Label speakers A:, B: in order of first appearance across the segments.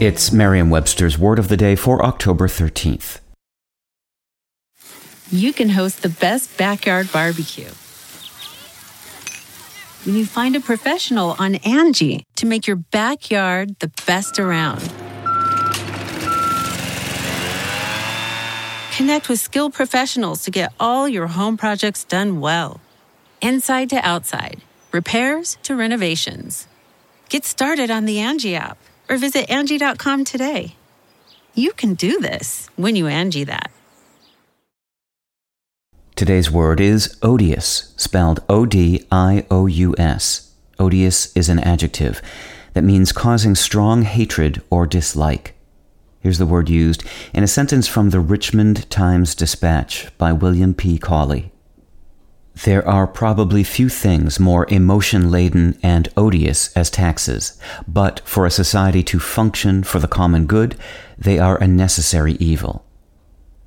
A: It's Merriam Webster's Word of the Day for October 13th.
B: You can host the best backyard barbecue when you find a professional on Angie to make your backyard the best around. Connect with skilled professionals to get all your home projects done well. Inside to outside, repairs to renovations. Get started on the Angie app or visit Angie.com today. You can do this when you Angie that.
A: Today's word is odious, spelled O D I O U S. Odious is an adjective that means causing strong hatred or dislike. Here's the word used in a sentence from the Richmond Times Dispatch by William P. Cawley. There are probably few things more emotion laden and odious as taxes, but for a society to function for the common good, they are a necessary evil.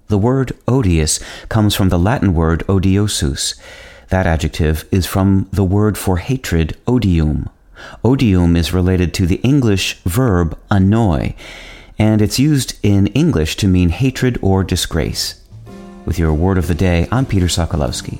A: The word odious comes from the Latin word odiosus. That adjective is from the word for hatred, odium. Odium is related to the English verb annoy, and it's used in English to mean hatred or disgrace. With your word of the day, I'm Peter Sokolowski.